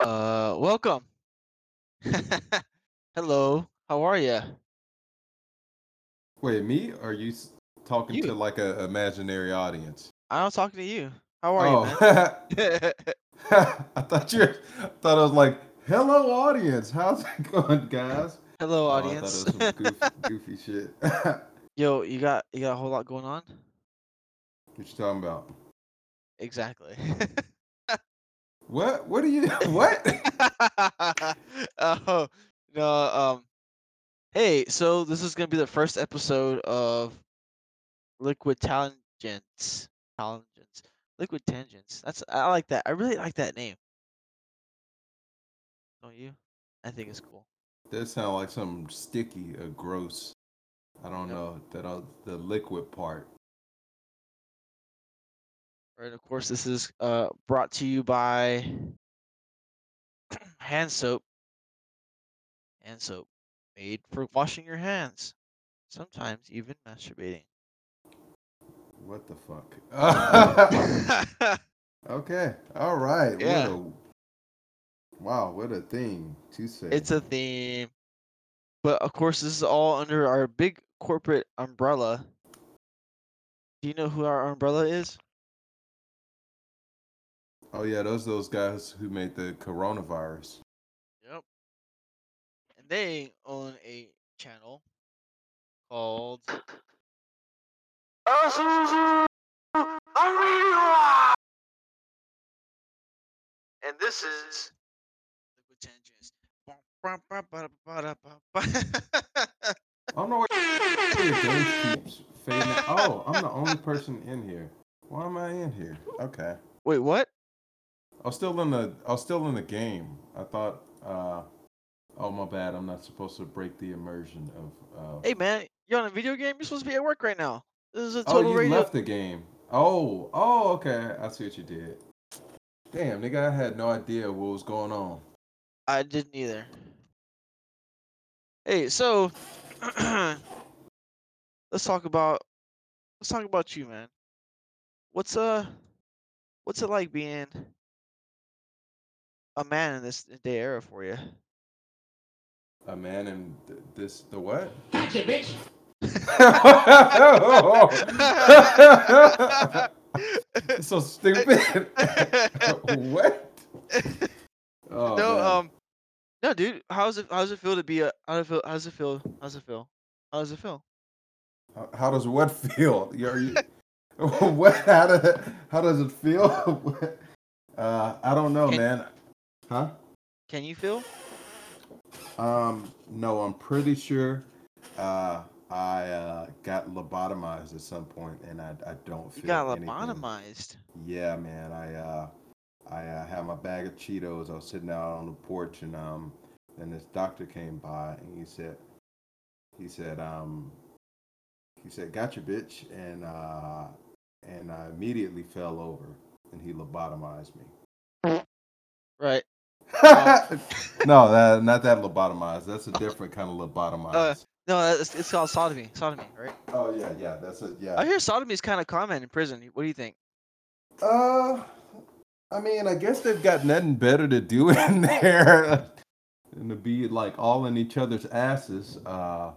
Uh, welcome. Hello. How are you? Wait, me? Or are you s- talking to like a imaginary audience? I'm talking to you. How are Oh, you, man? I thought you. I thought I was like, "Hello, audience. How's it going, guys?" Hello, Oh, I thought it audience. was some goofy, goofy shit. what Yo, you got you got a whole lot going on? What you talking about? Exactly. What? What are you? What? oh no. Um. Hey, so this is gonna be the first episode of Liquid Tangents. Tangents. Liquid Tangents. That's I like that. I really like that name. Don't you? I think it's cool. That sound like something sticky or gross. I don't Yep. know that uh, the liquid part. Right. Of course, this is uh brought to you by hand soap. Hand soap made for washing your hands. Sometimes even masturbating. What the fuck? okay. All right. What a wow. What a thing to say. It's a theme. But of course, this is all under our big corporate umbrella. Do you know who our umbrella is? Oh yeah, those those guys who made the coronavirus. Yep. And they own a channel called And this is Liquid Tangents. I don't know why your game keeps fading. out. Oh, I'm the only person in here. Why am I in here? Okay. Wait, what? I was still in the I was still in the game. I thought uh oh my bad, I'm not supposed to break the immersion of uh Hey man, you're on a video game. You're supposed to be at work right now. This is a total Oh, total you radio. left the game. Oh, oh, okay. I see what you did. Damn, nigga, I had no idea what was going on. I didn't either. Hey, so let's talk about let's talk about you, man. What's uh what's it like being a man in this day era for you? A man in th- this the what? Gotcha, bitch. so stupid. what? Oh, no, man. um, no, dude. How's it? How's it feel to be a? How does it feel? How's it feel? How's it feel? How does it feel? How- How does what feel? You- Are you, what? How does how does it feel? uh, I don't know, Can- man. Huh? Can you feel? Um, no, I'm pretty sure. Uh, I uh, got lobotomized at some point, and I I don't feel You got anything. lobotomized. Yeah, man. I uh, I uh, had my bag of Cheetos. I was sitting out on the porch, and um, then this doctor came by, and he said, he said, um, he said, "Gotcha, bitch," and uh, and I immediately fell over, and he lobotomized me. Right. no, that not that lobotomized. That's a different kind of lobotomized. Uh, No, it's, it's called sodomy. Sodomy, right? oh yeah, yeah. That's it. Yeah. I hear sodomy is kind of common in prison. What do you think? Uh, I mean, I guess they've got nothing better to do in there than to be like all in each other's asses. Uh,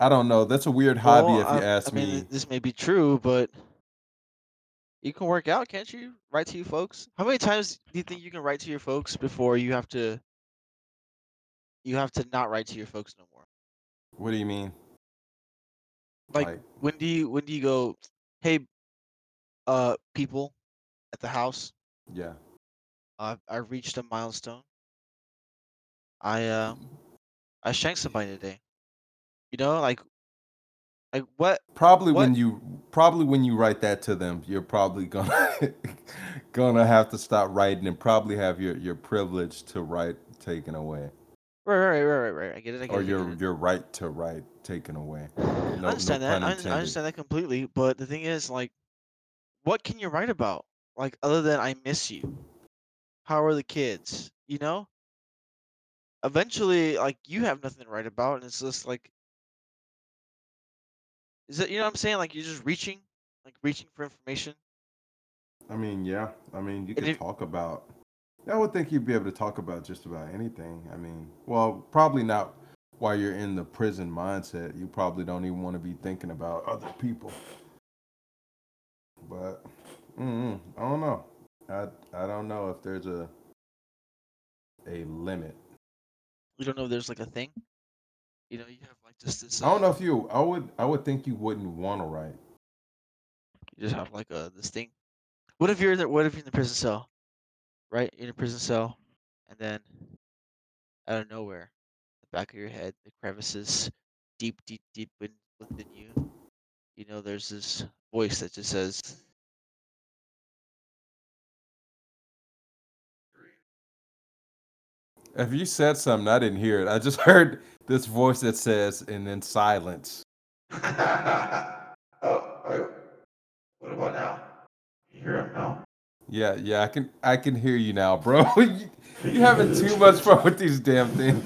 I don't know. That's a weird hobby, Well, if you I, ask I mean, me. this may be true, but you can work out, can't you? Write to you folks. How many times do you think you can write to your folks before you have to? You have to not write to your folks no more. What do you mean? Like, when do you when do you go? Hey, uh, people at the house. yeah. I've I've reached a milestone. I uh I shanked somebody today. You know, like like what Probably when you probably when you write that to them, you're probably gonna gonna have to stop writing and probably have your your privilege to write taken away, right right right right right. I get it. I get or it. Your it. your right to write taken away. I no understand that. I, I understand that completely. But the thing is, like, what can you write about? Like, other than I miss you. How are the kids? You know. Eventually, like, you have nothing to write about, and it's just like, is it? You know what I'm saying? Like, you're just reaching, like, reaching for information. I mean, yeah. I mean, you could talk about I would think you'd be able to talk about just about anything. I mean, well, probably not while you're in the prison mindset. You probably don't even want to be thinking about other people. But mm, I don't know. I I don't know if there's a a limit. You don't know if there's like a thing. You know, you have just this. I don't know uh, if you. I would. I would think you wouldn't want to write. You just have like a this thing. What if you're in the, what if you're in the prison cell, right? You're in a prison cell, and then out of nowhere, the back of your head, the crevices, deep, deep, deep in, within you, you know, there's this voice that just says, If you said something, I didn't hear it. I just heard this voice that says, and then silence. oh, oh, what about now? You hear him now? Yeah, yeah, I can. I can hear you now, bro. you, you having too much fun with these damn things.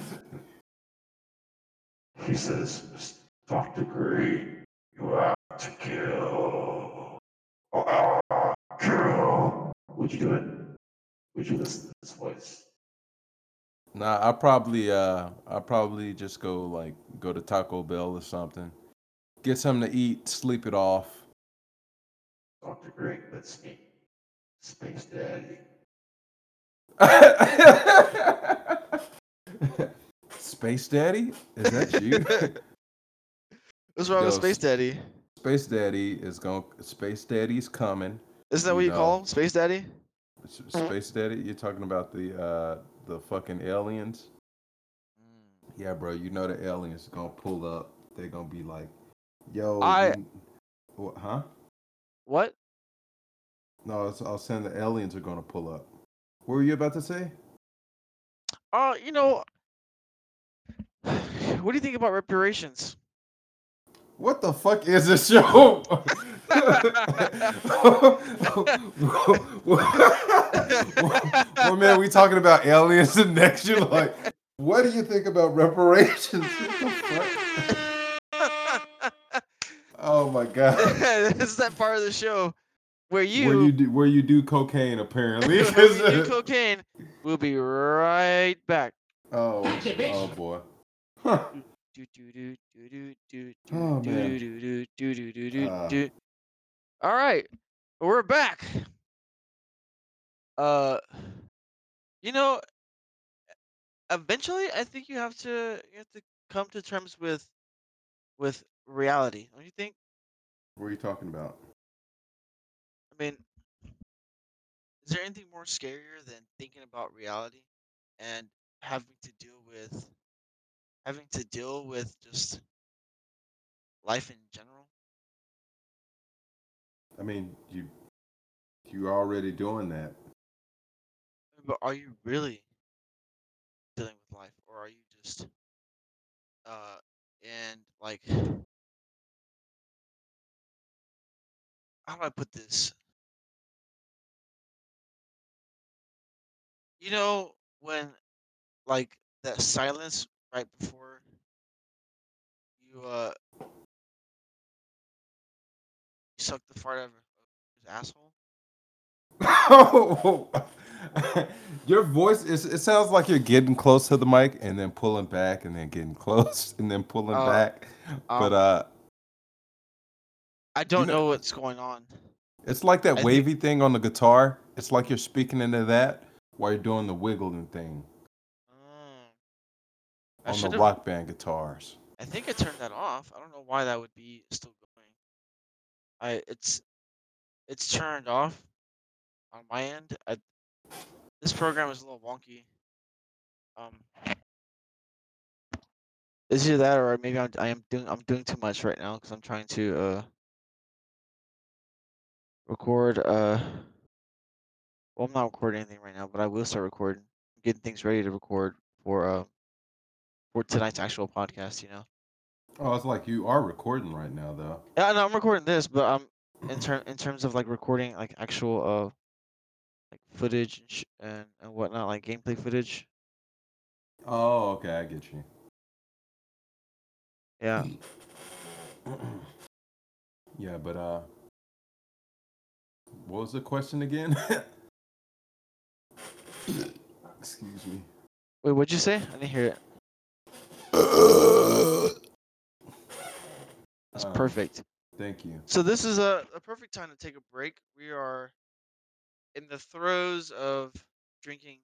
He says, Dr. Green, you have to kill. Oh, ah, kill. Would you do it? Would you listen to this voice? Nah, I probably. Uh, I probably just go like go to Taco Bell or something, get something to eat, sleep it off. Dr. Gray, that's me. Space Daddy. Space Daddy? Is that you? "What's wrong with Space Daddy? Space Daddy is going. Space Daddy's coming. Isn't that what you you call him, Space Daddy?" Space Daddy? You're talking about the uh the fucking aliens? Mm. Yeah, bro. You know the aliens are gonna pull up. They're gonna be like, "Yo, I- you- Wha- huh?" What? No, I was, I was saying the aliens are gonna pull up. What were you about to say? Uh, you know, what do you think about reparations? What the fuck is this show? well, man, we talking about aliens, and next you're like, what do you think about reparations? What the fuck? Oh my god. this is that part of the show where you, where you do where you do cocaine apparently. you do cocaine. We'll be right back. oh, oh boy. Huh. Do, do, do, do, do, do, Oh, do, man. do, do, do, do, do, do, Uh. do. All right, we're back. Uh, you know, eventually, I think you have to you have to come to terms with with reality. Don't you think? What are you talking about? I mean, is there anything more scarier than thinking about reality and having to deal with having to deal with just life in general? I mean, you you're already doing that. But are you really dealing with life, or are you just uh and like how do I put this? You know when like that silence right before you uh you suck the fart out of his asshole? Oh, Your voice is it sounds like you're getting close to the mic and then pulling back and then getting close and then pulling Oh, back. but um, uh I don't know- know what's going on. it's like that I think- wavy thing on the guitar. It's like you're speaking into that while you're doing the wiggling thing. I on the rock band guitars. I think I turned that off. I don't know why that would be still going. I it's it's turned off on my end. I, this program is a little wonky. Um, is either that or maybe I'm I am doing I'm doing too much right now because I'm trying to uh record uh. Well, I'm not recording anything right now, but I will start recording. I'm getting things ready to record for uh for tonight's actual podcast. You know. Oh, it's like you are recording right now though. Yeah, no, I'm recording this, but um, in term in terms of like recording like actual uh, like footage and and and whatnot, like gameplay footage. Oh, okay, I get you. Yeah. yeah, but uh what was the question again? Excuse me. Wait, what'd you say? I didn't hear it. That's Um, perfect. Thank you. So this is a, a perfect time to take a break. We are in the throes of drinking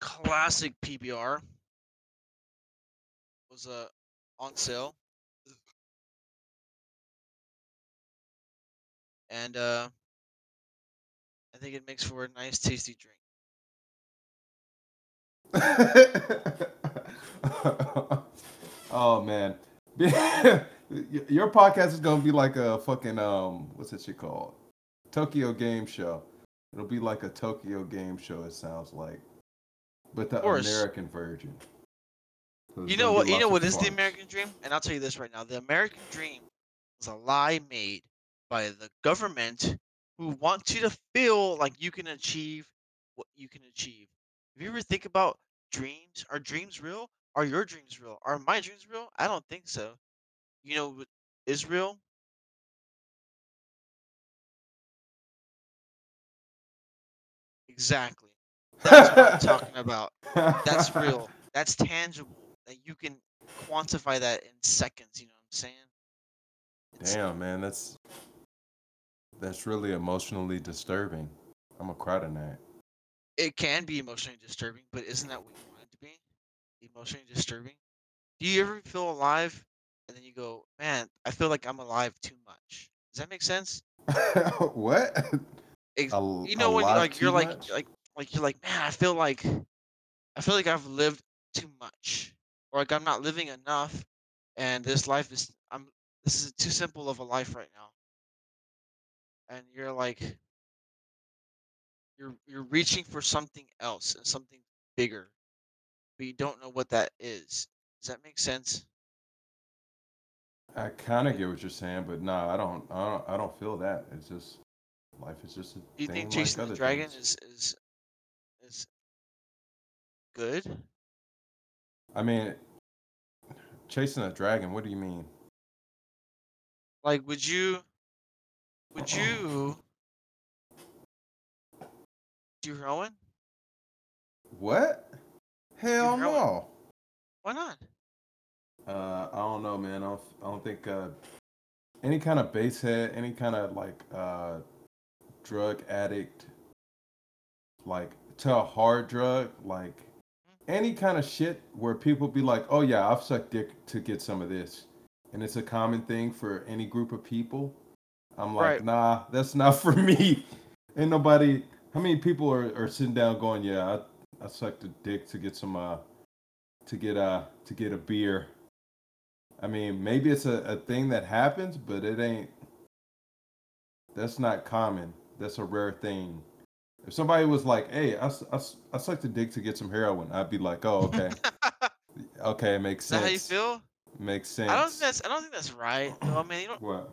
classic PBR. It Was uh, on sale. And uh I think it makes for a nice tasty drink. oh man, your podcast is gonna be like a fucking um, what's that shit called? Tokyo Game Show. It'll be like a Tokyo Game Show. It sounds like, but the. American version. So You know what? You know what is the. American dream? And I'll tell you this right now: the American dream is a lie made by the government who wants you to feel like you can achieve what you can achieve. If you ever think about dreams, are dreams real? Are your dreams real? Are my dreams real? I don't think so. You know what is real? Exactly. That's what I'm talking about. That's real. That's tangible. That you can quantify that in seconds. You know what I'm saying? It's- Damn, man, that's that's really emotionally disturbing. I'm gonna cry tonight. It can be emotionally disturbing, but isn't that what you want it to be? Emotionally disturbing. Do you ever feel alive, and then you go, "Man, I feel like I'm alive too much." Does that make sense? what? Al- you know when like you're like much? like like you're like, man, I feel like I feel like I've lived too much, or like I'm not living enough, and this life is I'm this is too simple of a life right now, and you're like you're you're reaching for something else and something bigger, but you don't know what that is. Does that make sense? I kind of get what you're saying, but nah, I don't. I don't. I don't feel that. It's just life is just a Do you think like chasing other the dragon things. is is is good? I mean, chasing a dragon. What do you mean? Like, would you would you do heroin? What? Hell heroin. no. Why not? Uh, I don't know, man. I don't. I don't think uh, any kind of base head, any kind of like uh, drug addict, like to a hard drug, like any kind of shit where people be like, "Oh yeah, I've sucked dick to get some of this," and it's a common thing for any group of people. I'm like, Right. nah, that's not for me. Ain't nobody. How many people are, are sitting down going, "Yeah, I, I sucked a dick to get some uh, to get uh, to get a beer." I mean, maybe it's a, a thing that happens, but it ain't. That's not common. That's a rare thing. If somebody was like, "Hey, I I sucked a dick to get some heroin," I'd be like, "Oh, okay, okay, makes Is that sense." how you feel? Makes sense. I don't think that's I don't think that's right. though. I mean, you don't What?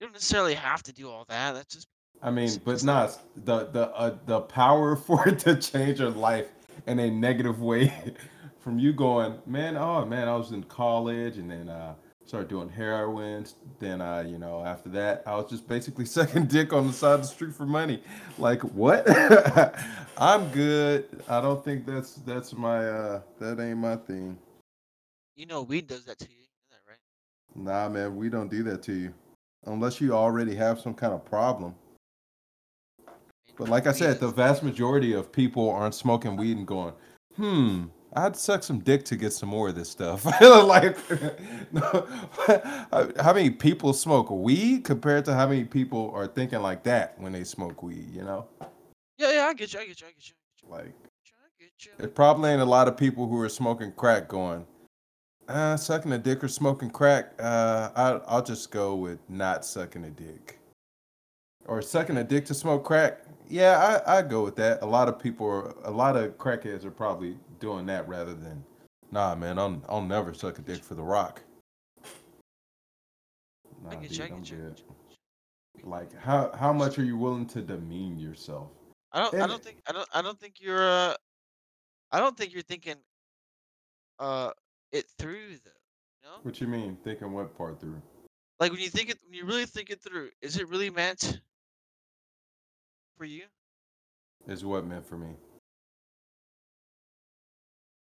you don't necessarily have to do all that. That's just I mean, but not the the uh, the power for it to change your life in a negative way. From you going, man, oh man, I was in college and then uh, started doing heroin. Then uh, you know, after that, I was just basically sucking dick on the side of the street for money. Like what? I'm good. I don't think that's that's my uh, that ain't my thing. you know weed does that to you. That right? Nah, man, we don't do that to you unless you already have some kind of problem. But like I said, the vast majority of people aren't smoking weed and going, hmm, I'd suck some dick to get some more of this stuff. like, no, how many people smoke weed compared to how many people are thinking like that when they smoke weed, you know? Yeah, yeah, I get you. I get you. I get you. Like, I get you. I get you. there probably ain't a lot of people who are smoking crack going, uh, sucking a dick or smoking crack. Uh, I, I'll just go with not sucking a dick. Or sucking a dick to smoke crack. Yeah, I, I go with that. A lot of people, are, a lot of crackheads are probably doing that rather than, nah, man, I'll, I'll never suck a dick for the rock. Nah, dude. I I'm. I good. you. Like, how how much are you willing to demean yourself? I don't. I don't think. I don't. I don't think you're. Uh, I don't think you're thinking. Uh, it through though. You know, What you mean? Thinking what part through? like when you think it, when you really think it through, is it really meant for you? Is what meant for me.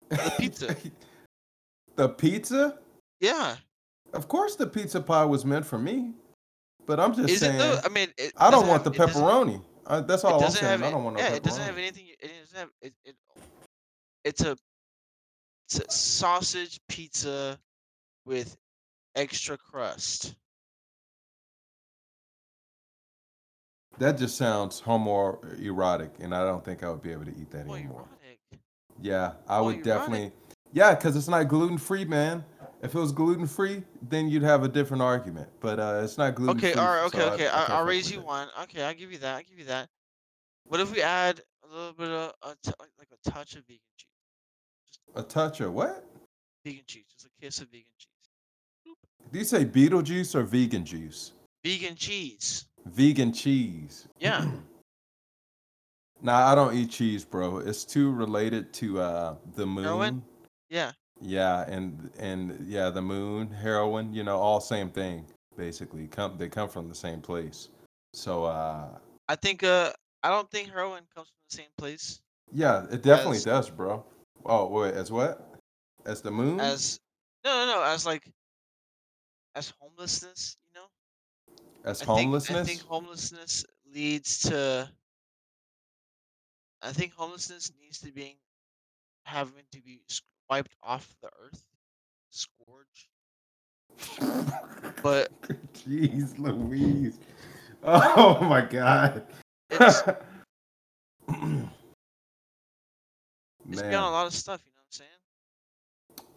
The pizza. the pizza? Yeah. Of course, the pizza pie was meant for me. But I'm just Is saying, it though? I mean, I don't want have- the pepperoni. Uh, that's all I'm saying. have I don't want no yeah, pepperoni. it doesn't have anything. It doesn't have it. it it's a it's a sausage pizza with extra crust. That just sounds homoerotic, and I don't think I would be able to eat that anymore. erotic. Yeah, I would erotic. definitely. Yeah, because it's not gluten free, man. If it was gluten free, then you'd have a different argument. But uh, it's not gluten free. Okay, all right, okay, so okay. I I, can't I'll raise you it. one. Okay, I'll give you that. I'll give you that. What if we add a little bit of a t- like like a touch of vegan cheese? Just A touch of what? Vegan cheese, just a kiss of vegan cheese. Do you say Beetlejuice or vegan juice? Vegan cheese. Vegan cheese. Yeah. Nah, I don't eat cheese, bro. It's too related to uh the moon. Heroin? Yeah. Yeah, and and yeah, the moon, heroin, you know, all same thing basically. Come they come from the same place. So uh I think uh I don't think heroin comes from the same place yeah, it definitely As- does, bro. Oh, wait, as what? As the moon? as no no no as like as homelessness? As I think- homelessness? I think homelessness leads to I think homelessness needs to be having to be wiped off the earth. Scourge. but- Jeez Louise. Oh my god. It's it's beyond a lot of stuff, you know what I'm saying?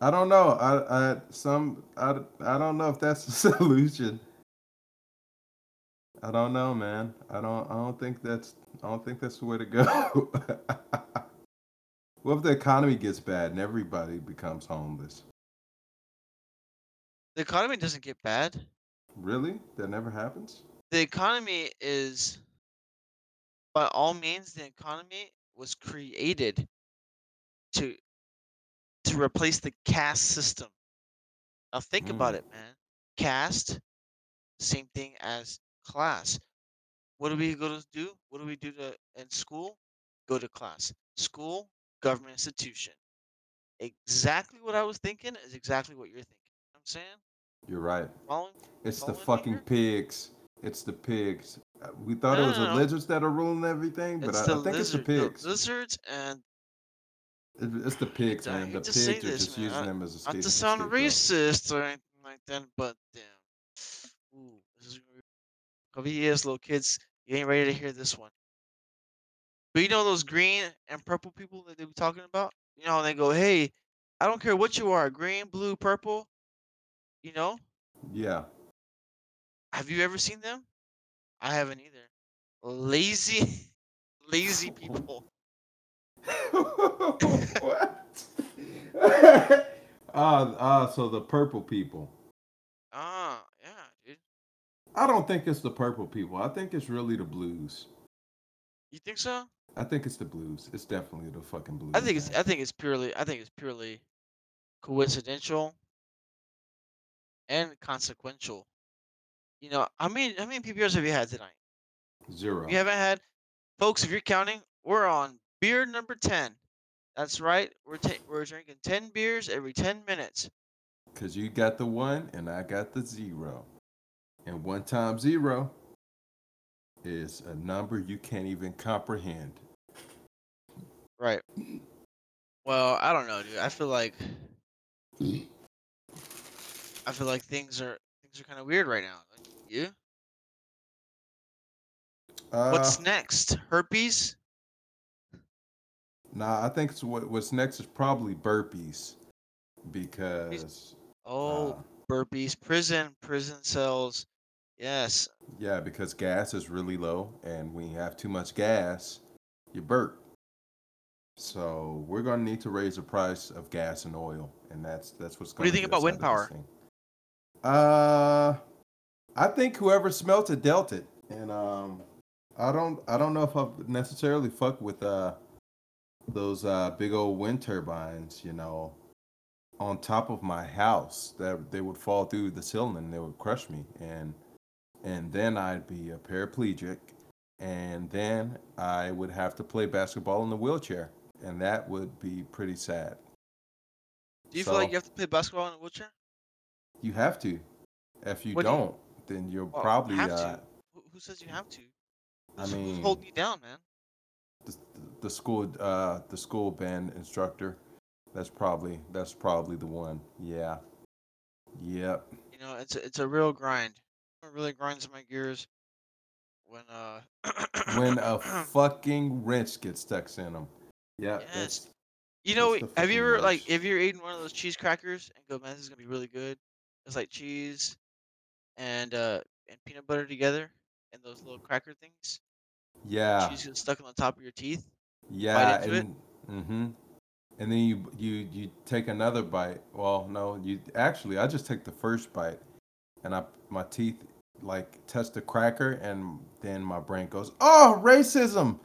I don't know. I, I some I, I don't know if that's the solution. I don't know, man. I don't I don't think that's I don't think that's the way to go. what if the economy gets bad and everybody becomes homeless? The economy doesn't get bad. Really? That never happens? The economy is by all means the economy was created to to replace the caste system. Now think about Mm. it, man. Caste, same thing as class. What do we go to do? What do we do to in school? Go to class. School, government institution. Exactly what I was thinking is exactly what you're thinking. You know I'm saying? You're right. Following? It's the Following me fucking here? pigs. It's the pigs. Uh, We thought No, it was no, the no. lizards that are ruling everything, but I, I think lizard, it's the pigs. The lizards and It- It's the pigs, man. The pigs are this, just man. using I- them as a not to sound racist or anything like that, but damn. Ooh, this is gonna be- couple years, little kids, you ain't ready to hear this one. But you know those green and purple people that they be talking about? You know, and they go, "Hey, I don't care what you are, green, blue, purple." You know, Yeah. have you ever seen them? I haven't either. Lazy, lazy people. what? Ah, ah, so the purple people. I don't think it's the purple people. I think it's really the blues. You think so? I think it's the blues. It's definitely the fucking blues. I think it's. I think it's purely I think it's purely coincidental and consequential. You know, I mean, how many PBRs have you had tonight? zero. You haven't had, folks, if you're counting, we're on beer number ten. That's right. We're ta- we're drinking ten beers every ten minutes. Cause you got the one and I got the zero. And one times zero is a number you can't even comprehend. Right. Well, I don't know, dude. I feel like I feel like things are things are kind of weird right now. Like, You? Uh, What's next? Herpes? Nah, I think it's what, what's next is probably burpees, because Oh, uh, burpees, prison, prison cells. Yes. yeah, because gas is really low, and when you have too much gas, you burp. So we're gonna need to raise the price of gas and oil, and that's that's what's. Going. What do you think about wind out of this power? Uh, I think whoever smelt it dealt it, and um, I don't I don't know if I necessarily fuck with uh those uh big old wind turbines, you know, on top of my house that they would fall through the ceiling and they would crush me and and then I'd be a paraplegic and then I would have to play basketball in the wheelchair, and that would be pretty sad. Do you feel like you have to play basketball in a wheelchair? You have to. If you What do you- don't, then you'll Well, probably have uh. Who, says you have to? I Who's, who's mean- holding you down, man? the, the school uh, the school band instructor. That's probably that's probably the one. Yeah. Yep. You know, it's a, it's a real grind. It really grinds my gears when uh When a fucking wrench gets stuck in them. Yeah. Yes. That's You know, have you ever like if you're eating one of those cheese crackers and go, man, this is gonna be really good. It's like cheese and uh and peanut butter together and those little cracker things. yeah. Cheese gets stuck on the top of your teeth. Yeah. into it? And mm-hmm. And then you you you take another bite. Well, no, you actually I just take the first bite, and I my teeth like touch the cracker, and then my brain goes, oh, racism,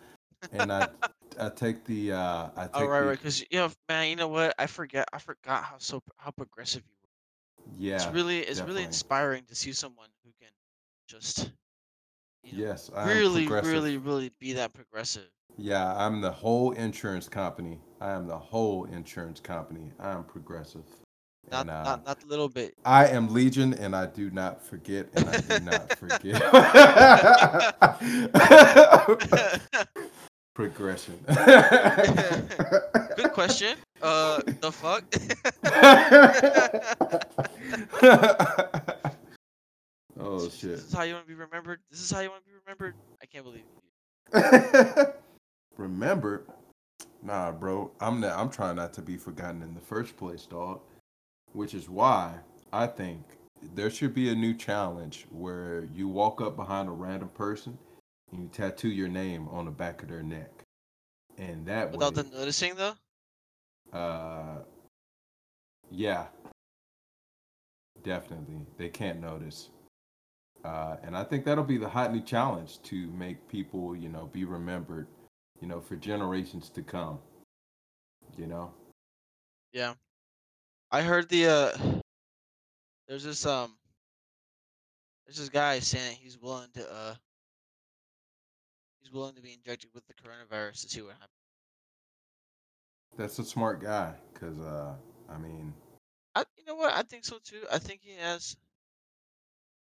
and I I take the uh I take Oh right, the, right. Because you know, man, you know what? I forget. I forgot how so how progressive you were. yeah it's really it's definitely. really inspiring to see someone who can just you know, yes I really really really be that progressive. yeah I'm the whole insurance company I am the whole insurance company I am progressive Not and uh, not not the little bit. I am Legion, and I do not forget, and I do not forget. Progression. Good question. Uh, the fuck? oh shit! This is how you want to be remembered. This is how you want to be remembered. I can't believe you. Remember, nah, bro. I'm not, I'm trying not to be forgotten in the first place, dog. Which is why I think there should be a new challenge where you walk up behind a random person and you tattoo your name on the back of their neck, and that Without way, them noticing, though. uh, yeah, definitely, they can't notice. Uh, and I think that'll be the hot new challenge to make people, you know, be remembered, you know, for generations to come. You know, Yeah. I heard the uh. There's this um. There's this guy saying he's willing to uh. He's willing to be injected with the coronavirus to see what happens. that's a smart guy, cause uh, I mean, I, you know what? I think so too. I think he has.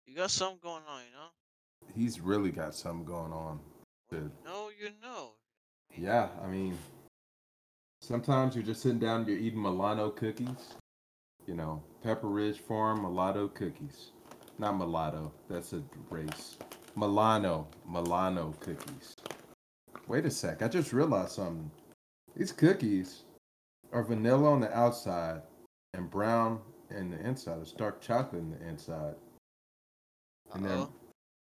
You got something going on, you know. he's really got something going on. When Dude. you know, you know. Yeah, I mean, sometimes you're just sitting down, you're eating Milano cookies. You know, Pepperidge Farm Mulatto cookies. Not mulatto, that's a race. Milano, Milano cookies. Wait a sec, I just realized something. These cookies are vanilla on the outside and brown in the inside. It's dark chocolate in the inside. And Uh-oh.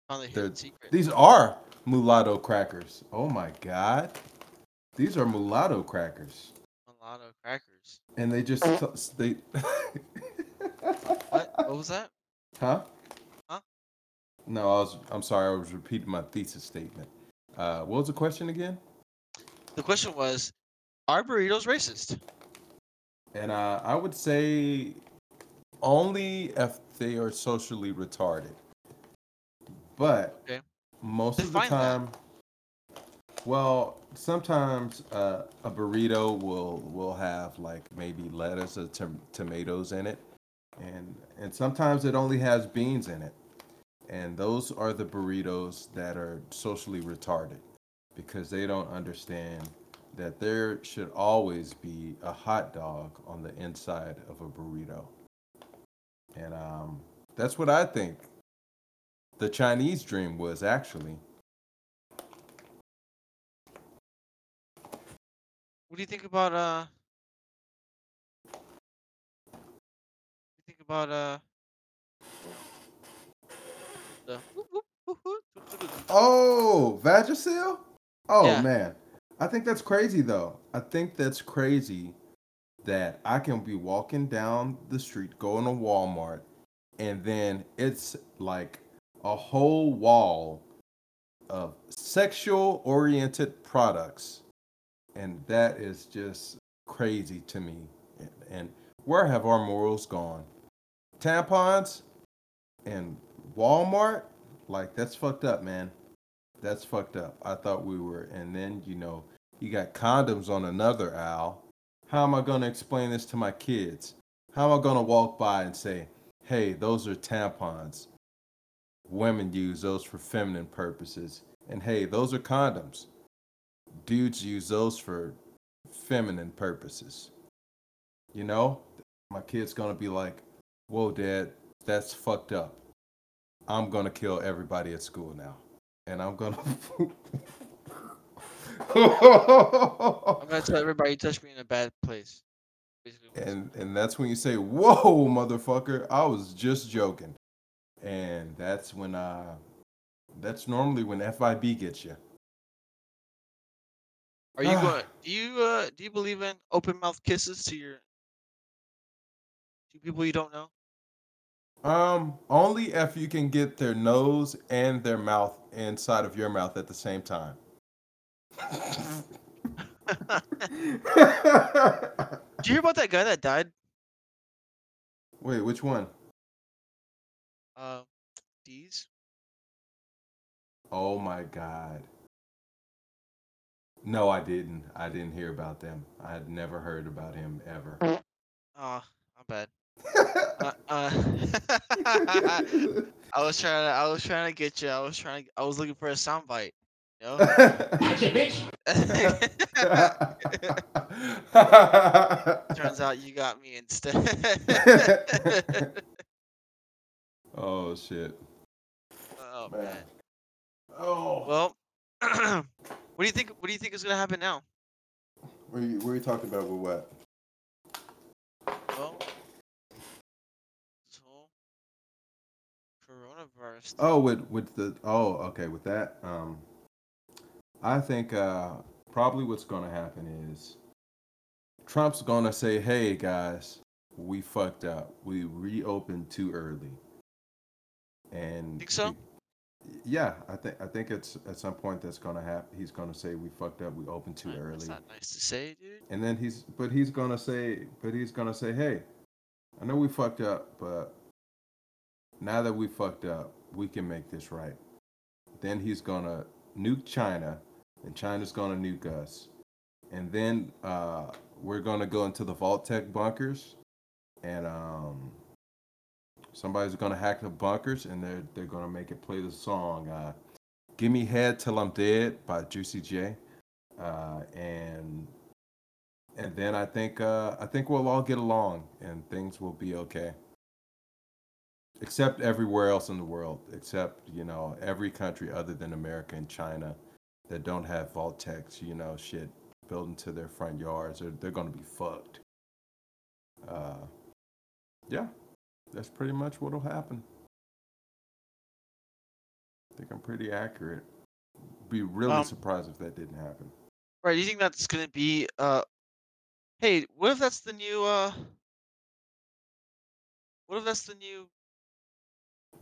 Found the they're- secret. These are mulatto crackers. Oh my god. These are mulatto crackers. Mulatto crackers. And they just they What? What was that? Huh? Huh? No, I was I'm sorry, I was repeating my thesis statement. Uh what was the question again? The question was, are burritos racist? And uh I would say only if they are socially retarded. But Okay. most of the time, that. Well sometimes uh, a burrito will will have like maybe lettuce or tom- tomatoes in it. And and sometimes it only has beans in it. And those are the burritos that are socially retarded because they don't understand that there should always be a hot dog on the inside of a burrito. And um, that's what i think the chinese dream was actually What do you think about uh? What do you think about uh? The. Oh, Vagisil? Oh Yeah. man. I think that's crazy though. I think that's crazy that I can be walking down the street going to Walmart and then it's like a whole wall of sexual oriented products. And that is just crazy to me. And, and where have our morals gone? Tampons and Walmart? Like that's fucked up, man. That's fucked up. I thought we were, and then you know, you got condoms on another owl. How am I gonna explain this to my kids? How am I gonna walk by and say, "Hey, those are tampons. Women use those for feminine purposes, and hey, those are condoms. Dudes use those for feminine purposes." You know, my kid's gonna be like, "Whoa, Dad, that's fucked up. I'm gonna kill everybody at school now." and I'm gonna. I'm gonna tell everybody you touched me in a bad place. Basically, what it's- and and that's when you say, "Whoa, motherfucker! I was just joking," and that's when uh, that's normally when FIB gets you. Are you Ah. going? Do you uh do you believe in open mouth kisses to your to people you don't know? Um, only if you can get their nose and their mouth inside of your mouth at the same time. Did you hear about that guy that died? Wait, which one? Uh, D's. Oh my god. No, I didn't. I didn't hear about them. I had never heard about him ever. Oh, my bad. Uh, uh, I was trying to, I was trying to get you. I was trying to, I was looking for a soundbite. You know? Turns out you got me instead. oh shit. oh Man. man. Oh. Well, what do you think? What do you think is gonna happen now? What are you, what are you talking about with what? Well, this whole coronavirus. Oh, with with the oh, okay, with that, um, I think uh, probably what's gonna happen is Trump's gonna say, "Hey guys, we fucked up. We reopened too early." And Think so? we- yeah, I think I think it's at some point that's gonna happen. He's gonna say we fucked up. We opened too early. That's not nice to say, dude. And then he's, but he's gonna say, but he's gonna say, hey, I know we fucked up, but now that we fucked up, we can make this right. Then he's gonna nuke China, and China's gonna nuke us, and then uh, we're gonna go into the Vault-Tec bunkers, and um, somebody's gonna hack the bunkers, and they're they're gonna make it play the song uh, "Give Me Head Till I'm Dead" by Juicy J, uh, and and then I think uh, I think we'll all get along and things will be okay. Except everywhere else in the world, except you know every country other than America and China that don't have Vault-Tecs, you know, shit built into their front yards, or they're gonna be fucked. Uh, yeah, that's pretty much what'll happen. I think I'm pretty accurate. Be really Um, surprised if that didn't happen. Right? Do you think that's gonna be uh? Hey, what if that's the new uh? What if that's the new?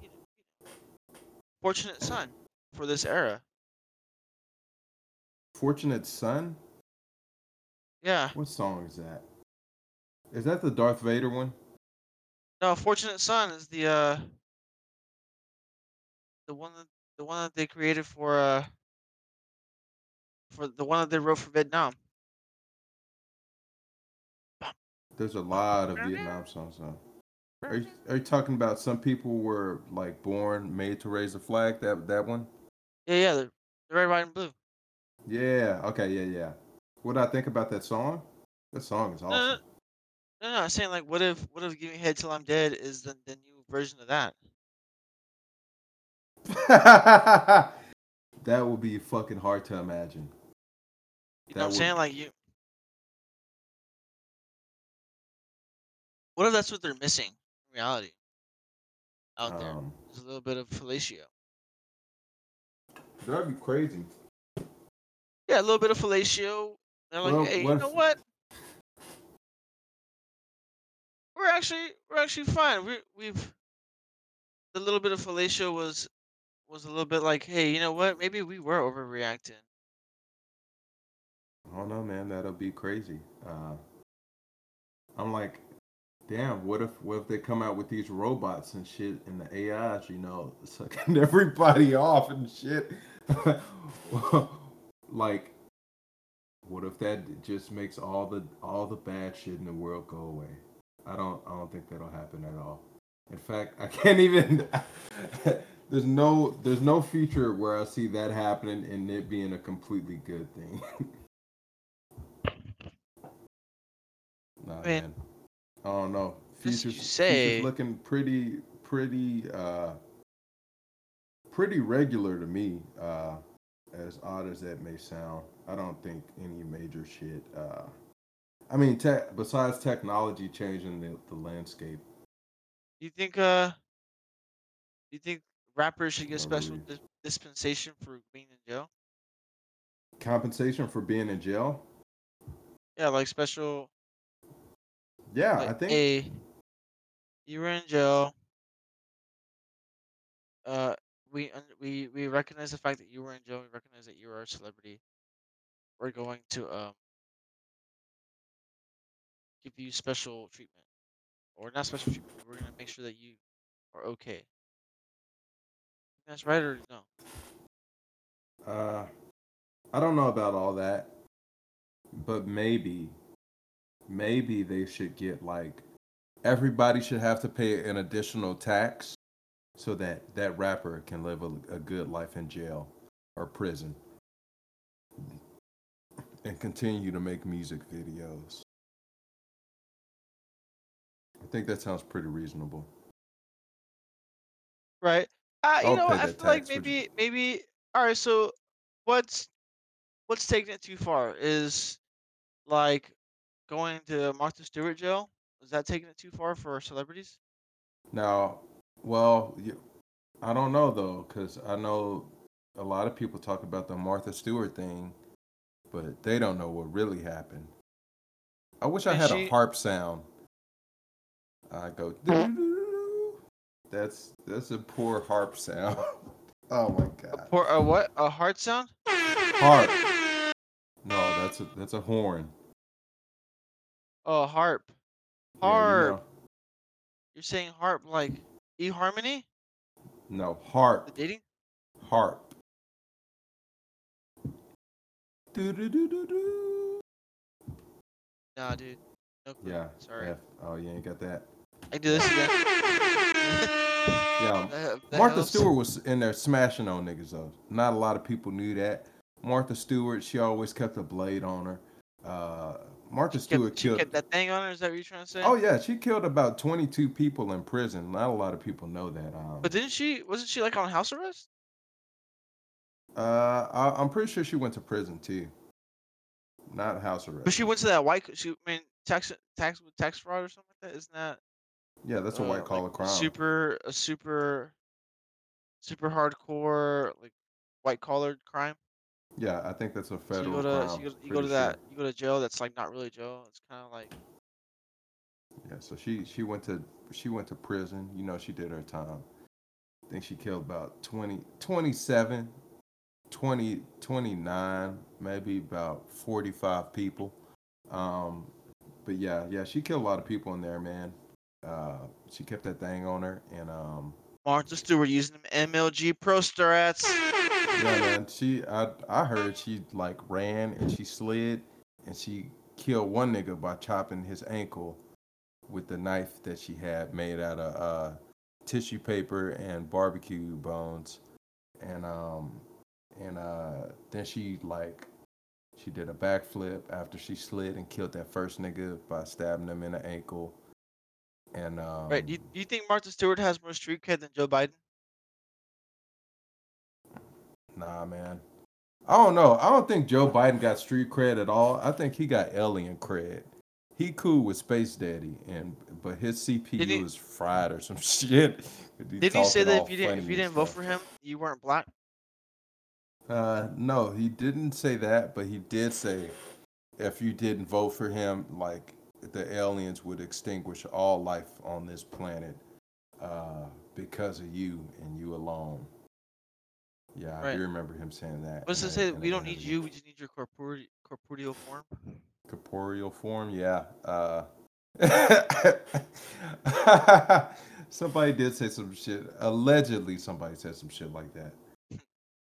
You know, you know, fortunate son for this era. Fortunate Son. Yeah. What song is that? Is that the Darth Vader one? No, fortunate son is the uh. The one that the one that they created for uh. For the one that they wrote for Vietnam. There's a lot of Vietnam songs. Huh? Are you, are you talking about some people were like born made to raise the flag? That that one? Yeah, yeah, the, the red, white, and blue. Yeah. Okay. Yeah. Yeah. What did I think about that song? That song is no, awesome. No, no, I'm saying like, what if, what if "Give Me Head Till I'm Dead" is the the new version of that? that would be fucking hard to imagine. You That know what I'm would- saying? Like you. What if that's what they're missing in reality? Out there, Um, there's a little bit of fellatio. that'd be crazy. Yeah, a little bit of fellatio. They're like, Well, hey, you if- know what? We're actually we're actually fine. We we've the little bit of fellatio was was a little bit like, hey, you know what? Maybe we were overreacting. I don't know, man. That'll be crazy. Uh, I'm like, damn. What if what if they come out with these robots and shit and the AIs, you know, sucking everybody off and shit? like, what if that just makes all the all the bad shit in the world go away? I don't I don't think that'll happen at all. In fact, I can't even. there's no there's no future where I see that happening and it being a completely good thing. nah, I mean, man. I don't know. You Future's, say- future's looking pretty pretty uh pretty regular to me. Uh as odd as that may sound, I don't think any major shit. Uh, I mean, tech besides technology changing the, the landscape, Do You think uh you think rappers should get Not special really. dis- dispensation for being in jail? compensation for being in jail. Yeah, like special Yeah, like, I think. hey, you were in jail. Uh we we we recognize the fact that you were in jail. We recognize that you are a celebrity. We're going to um give you special treatment, or not special treatment. We're gonna make sure that you are okay. That's right or no? Uh, I don't know about all that, but maybe, maybe they should get like everybody should have to pay an additional tax so that that rapper can live a, a good life in jail or prison and continue to make music videos. I think that sounds pretty reasonable. Right. Uh, you I'll know, pay what, I that feel like tax for maybe maybe all right. So what's what's taking it too far is like going to Martha Stewart jail. Is that taking it too far for celebrities? Now, well, you, I don't know though, because I know a lot of people talk about the Martha Stewart thing, but they don't know what really happened. I wish I And had she- a harp sound. I go. That's that's a poor harp sound. oh my god. A god. por- a what? A heart sound? Harp. No, that's a that's a horn. Oh, harp. Yeah, you Harp. know. You're saying harp like eHarmony? No, harp. The harp. dating? Harp. Do-do-do-do-do. Nah, dude. No clue. Yeah. Sorry. F. Oh, you ain't got that. I do this again. Yeah. That- that Martha helps. Stewart was in there smashing on niggas though. Not a lot of people knew that. Martha Stewart, she always kept a blade on her. Uh, Martha She Stewart kept, she killed. kept that thing on her. Is that what you're trying to say? Oh yeah, she killed about 22 people in prison. Not a lot of people know that. Um, But didn't she? Wasn't she like on house arrest? uh, I, I'm pretty sure she went to prison too. Not house arrest. But she went to that white. She I mean tax tax tax fraud or something like that. Isn't that Yeah, that's a uh, white like, collar crime. Super a super super hardcore like white collar crime. Yeah, I think that's a So you federal go to crime. so you go, you go to sure. that you go to jail. That's like not really jail. It's kind of like Yeah, so she she went to she went to prison. You know, she did her time. I think she killed about 20, 27, 20, 29, maybe about 45 people. Um, but yeah, yeah, she killed a lot of people in there, man. Uh, she kept that thing on her, and um, Martha Stewart using them MLG Pro Strats. yeah, man, she I I heard she like ran and she slid and she killed one nigga by chopping his ankle with the knife that she had made out of uh, tissue paper and barbecue bones, and um and uh then she like she did a backflip after she slid and killed that first nigga by stabbing him in the ankle. And um, Right? Do you, do you think Martha Stewart has more street cred than Joe Biden? Nah, man. I don't know. I don't think Joe Biden got street cred at all. I think he got alien cred. He cool with Space Daddy, and but his CPU he- is fried or some shit. Did he say that if you didn't if you didn't vote for him, you weren't black? Uh, no, he didn't say that, but he did say if you didn't vote for him, like the aliens would extinguish all life on this planet uh, because of you and you alone. Yeah, I do remember him saying that. What's it a- say? We don't need you. We just need your corporeal corporeal form. corporeal form yeah uh somebody did say some shit allegedly somebody said some shit like that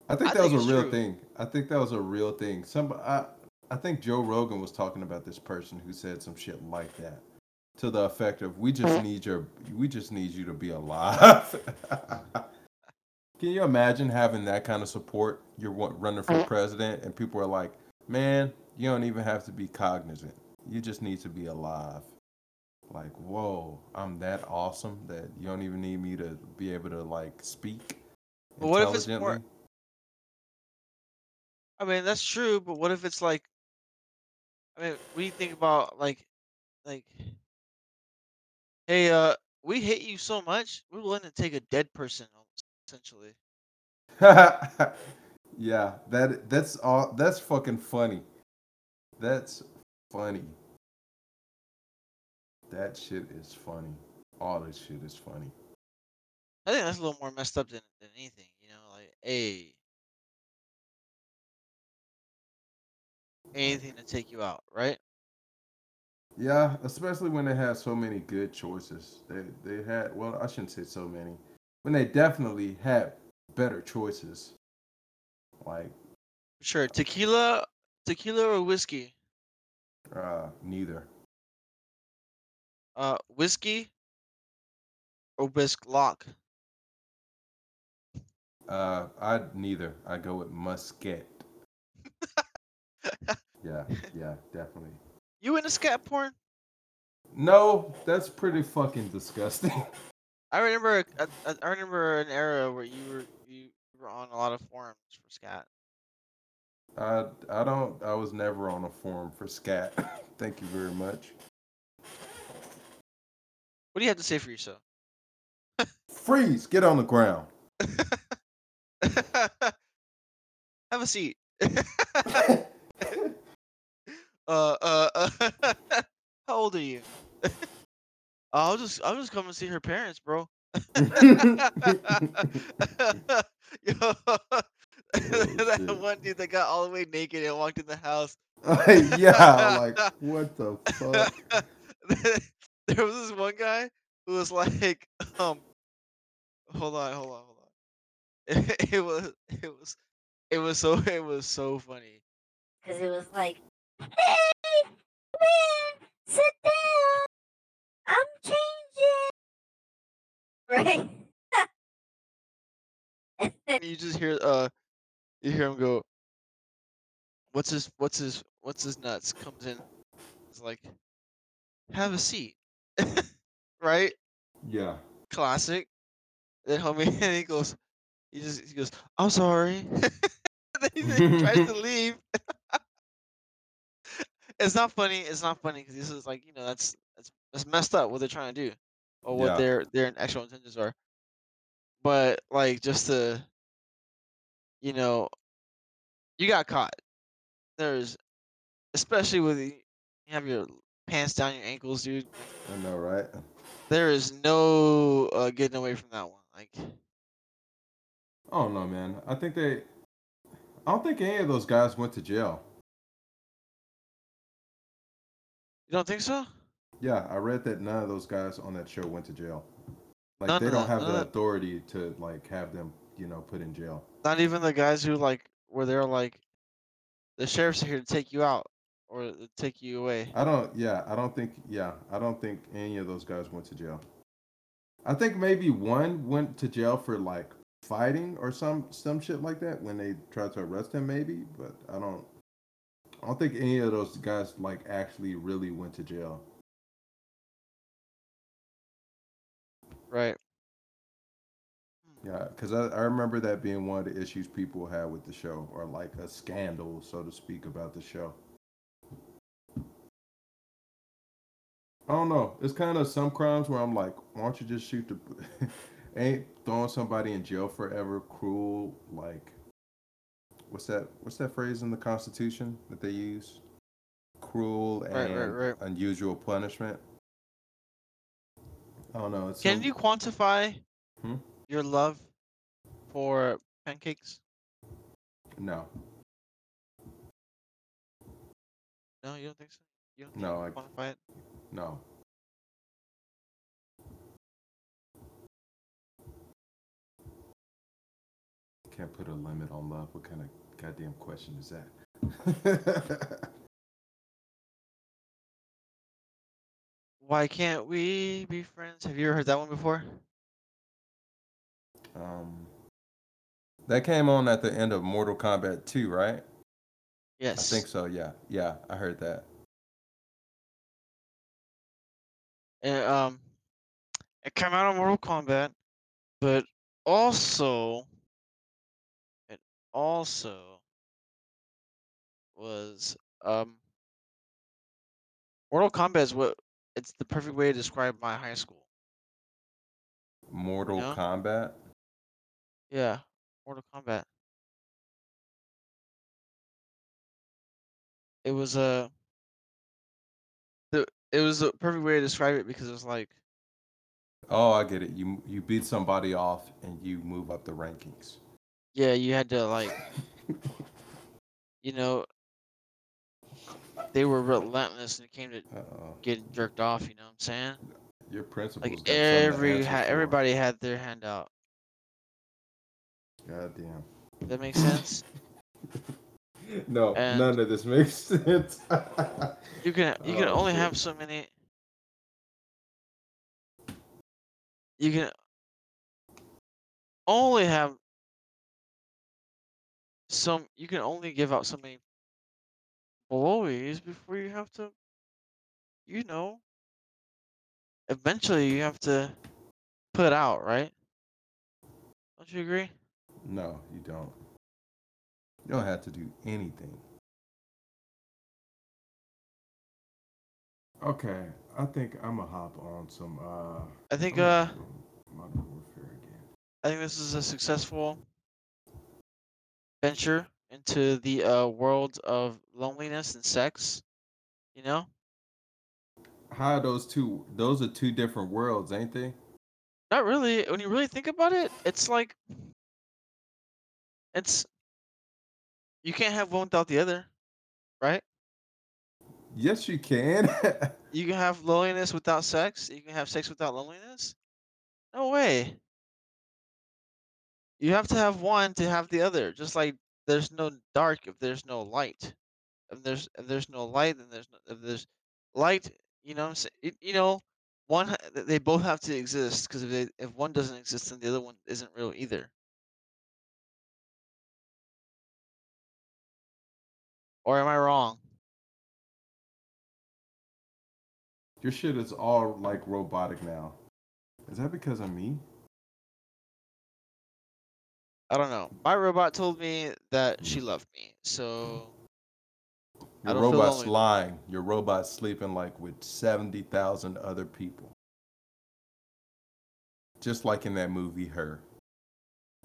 I think I that think was a real true. thing. I think that was a real thing. Some I I think Joe Rogan was talking about this person who said some shit like that. To the effect of we just need your we just need you to be alive. Can you imagine having that kind of support? You're running for president and people are like, "Man, you don't even have to be cognizant. You just need to be alive." Like, whoa, I'm that awesome that you don't even need me to be able to like speak But what if it's more- intelligently. I mean, that's true, but what if it's like, I mean, we think about like, like, hey, uh, we hate you so much, we're willing to take a dead person, essentially. yeah, that that's all. That's fucking funny. That's funny. That shit is funny. All this shit is funny. I think that's a little more messed up than than anything, you know, like, hey, anything to take you out, right? Yeah, especially when they have so many good choices. They they had well, I shouldn't say so many. When they definitely had better choices. Like Sure, tequila, tequila or whiskey? uh neither. Uh, whiskey or whisk lock? Uh I neither. I go with musket. Yeah, yeah, definitely. You into scat porn? No, that's pretty fucking disgusting. I remember, I, remember an era where you were you were on a lot of forums for scat. I I don't I was never on a forum for scat. Thank you very much. What do you have to say for yourself? Freeze, get on the ground. Have a seat. Uh, uh, uh how old are you? I'll just, I'll just come and see her parents, bro. Yo, that one dude that got all the way naked and walked in the house. yeah, like what the fuck? there was this one guy who was like, um, hold on, hold on, hold on. It, it was, it was, it was so, it was so funny. because it was like, hey, man, sit down. I'm changing. Right? You just hear, uh, you hear him go, "What's his, what's his, what's his nuts?" Comes in, it's like, "Have a seat," right? Yeah. Classic. Then homie, and he goes, he just, he goes, "I'm sorry." then he, then he tries to leave. It's not funny. It's not funny because this is like you know that's that's that's messed up what they're trying to do, or what Yeah. their their actual intentions are. But like just to, you know, you got caught. There's, especially with you have your pants down your ankles, dude. I know, right? There is no uh, getting away from that one. Like, I don't know, man. I think they. I don't think any of those guys went to jail. You don't think so? Yeah, I read that none of those guys on that show went to jail. Like None they don't them- have the authority to like have them, you know, put in jail. Not even the guys who like were they're like, the sheriff's are here to take you out or take you away. I don't. Yeah, I don't think. Yeah, I don't think any of those guys went to jail. I think maybe one went to jail for like fighting or some some shit like that when they tried to arrest him, maybe. But I don't. I don't think any of those guys like actually really went to jail. Right. Yeah, because I, I remember that being one of the issues people had with the show, or like a scandal, so to speak, about the show. I don't know. It's kind of some crimes where I'm like, why don't you just shoot the. Ain't throwing somebody in jail forever cruel? Like, what's that? What's that phrase in the Constitution that they use? Cruel and Right, right, right. unusual punishment. I don't know. It's Can you quantify Hmm? your love for pancakes? No, No, you don't think so. You don't think No, you I- quantify it. no. can't put a limit on love. What kind of goddamn question is that? Why can't we be friends? Have you ever heard that one before? um, that came on at the end of Mortal Kombat 2, right? Yes. I think so. Yeah, yeah, I heard that. And, um, it came out on Mortal Kombat, but also, it also was um, Mortal Kombat is what it's the perfect way to describe my high school. Mortal Yeah. Kombat. Yeah, Mortal Kombat. It was a. the it was a perfect way to describe it because it was like Oh, I get it. You you beat somebody off and you move up the rankings. yeah you had to like you know they were relentless when it came to Uh-oh. getting jerked off. You know what I'm saying? Your principal's Like got something to every ha- everybody had their hand out. God damn. That makes sense. No, And- none of this makes sense. You can you can Oh, only shit. have so many. You can only have some. You can only give out so many blowies before you have to. You know. Eventually, you have to put out, right? Don't you agree? no, you don't. You don't have to do anything. Okay, I think I'm gonna hop on some. Uh, I think. Uh, Modern Warfare again. I think this is a successful venture into the uh, world of loneliness and sex. You know. How are those two? Those are two different worlds, ain't they? Not really. When you really think about it, it's like it's you can't have one without the other, right? Yes, you can. You can have loneliness without sex. You can have sex without loneliness. No way. You have to have one to have the other. Just like there's no dark if there's no light. If there's if there's no light, then there's no, if there's light. You know I'm saying? You, you know, one they both have to exist because if they if one doesn't exist, then the other one isn't real either. Or am I wrong? Your shit is all like robotic now. Is that because of me? I don't know. My robot told me that she loved me, so Your robot's lying. Your robot's sleeping like with 70,000 other people. Just like in that movie, Her.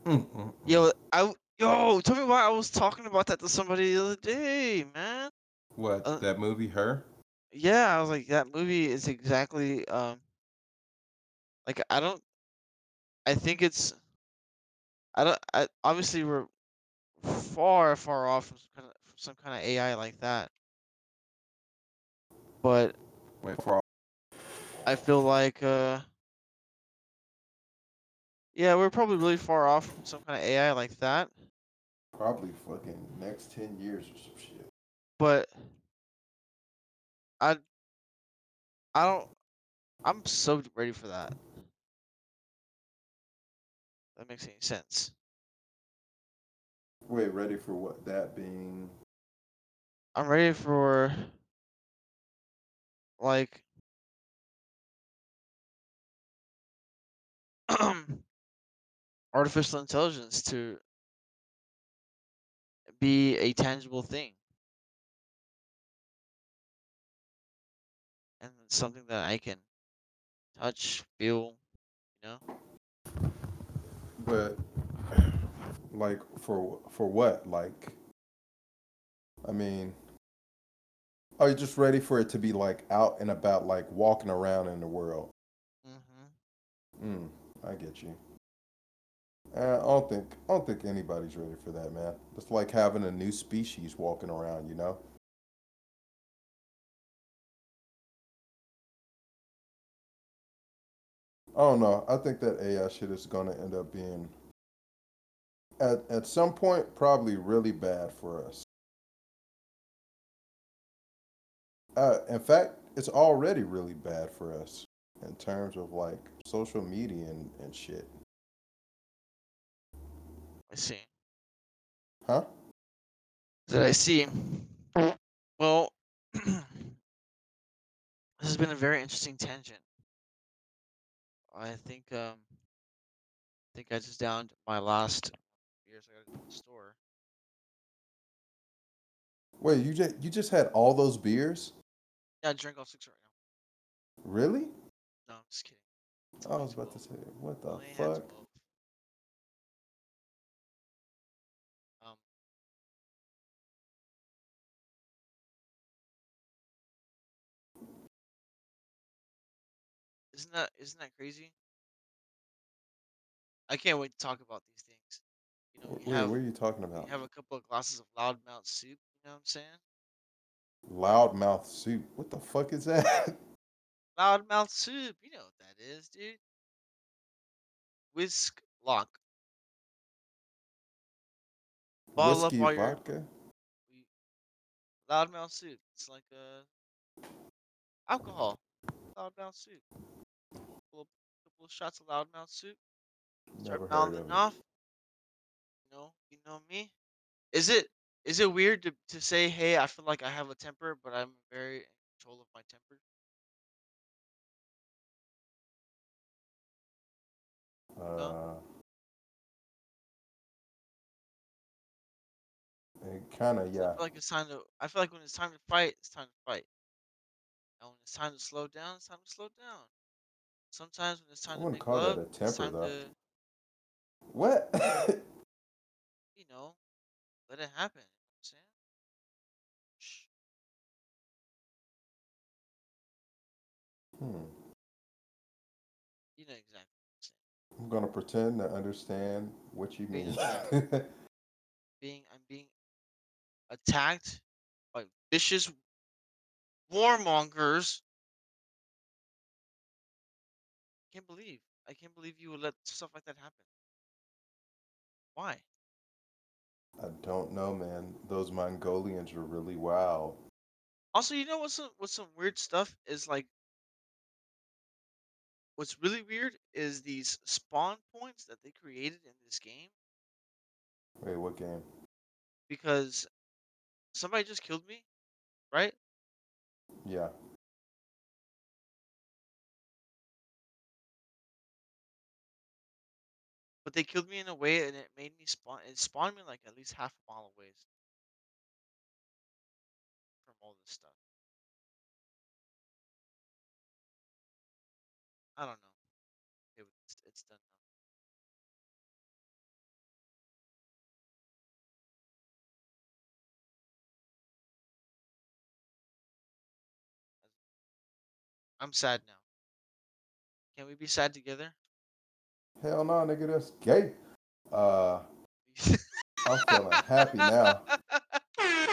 Mm, mm, mm. yo, I yo, tell me why I was talking about that to somebody the other day, man. What? uh, that movie, Her? Yeah, I was like, that movie is exactly um, like I don't, I think it's, I don't, I obviously we're far, far off from some kind of, from some kind of AI like that, but Wait for I feel like uh, yeah, we're probably really far off from some kind of AI like that. probably fucking next 10 years or some shit. but I I don't I'm so ready for that. That makes any sense. Wait, ready for what? That being. I'm ready for like artificial intelligence to be a tangible thing. And something that I can touch, feel, you know? But, like, for for what? Like, I mean, are you just ready for it to be like out and about, like walking around in the world? Mm hmm Mm, I get you. Uh, I don't think I don't think anybody's ready for that, man. It's like having a new species walking around, you know. I don't know. I think that AI shit is gonna end up being at at some point probably really bad for us. Uh, in fact, it's already really bad for us in terms of like social media and, and shit. I see. Huh? That I see. Well, this has been a very interesting tangent. I think um, I think I just downed my last beers. I gotta go to the store. Wait, you just you just had all those beers? Yeah, I drink all six right now. Really? No, I'm just kidding. I was about to say, what the fuck? Isn't that isn't that crazy? I can't wait to talk about these things. You know, Wh- we Wait, have what are you talking we about? have a couple of glasses of loudmouth soup. You know what I'm saying? Loudmouth soup. What the fuck is that? Loudmouth soup. You know what that is, dude. Whisk lock. Bottle up Whiskey all your vodka? we- loudmouth soup. It's like uh alcohol. Loudmouth soup. Couple of, couple of shots of loudmouth soup. Start Never heard mouthing it. off. You know, you know me. Is it is it weird to to say, hey, I feel like I have a temper, but I'm very in control of my temper? Uh, it kind of So I yeah. feel like it's time to. I feel like when it's time to fight, it's time to fight. And when it's time to slow down, it's time to slow down. Sometimes when it's I time to wouldn't make call that love, a it's temper though. to, What? you know, let it happen. You know I'm hmm. You know exactly what I'm. I'm gonna pretend to understand what you mean. Being, I'm being attacked by vicious warmongers. Can't believe. I can't believe you would let stuff like that happen. Why? I don't know, man. Those Mongolians are really wild. Also, you know what's some what's some weird stuff is like what's really weird is these spawn points that they created in this game Wait, what game? because somebody just killed me, right? Yeah. But they killed me in a way and it made me spawn it spawned me like at least half a mile away from all this stuff. I don't know. It, it's, it's done now. I'm sad now. Can we be sad together? Hell no, nigga, that's gay. Uh, I'm feeling happy now.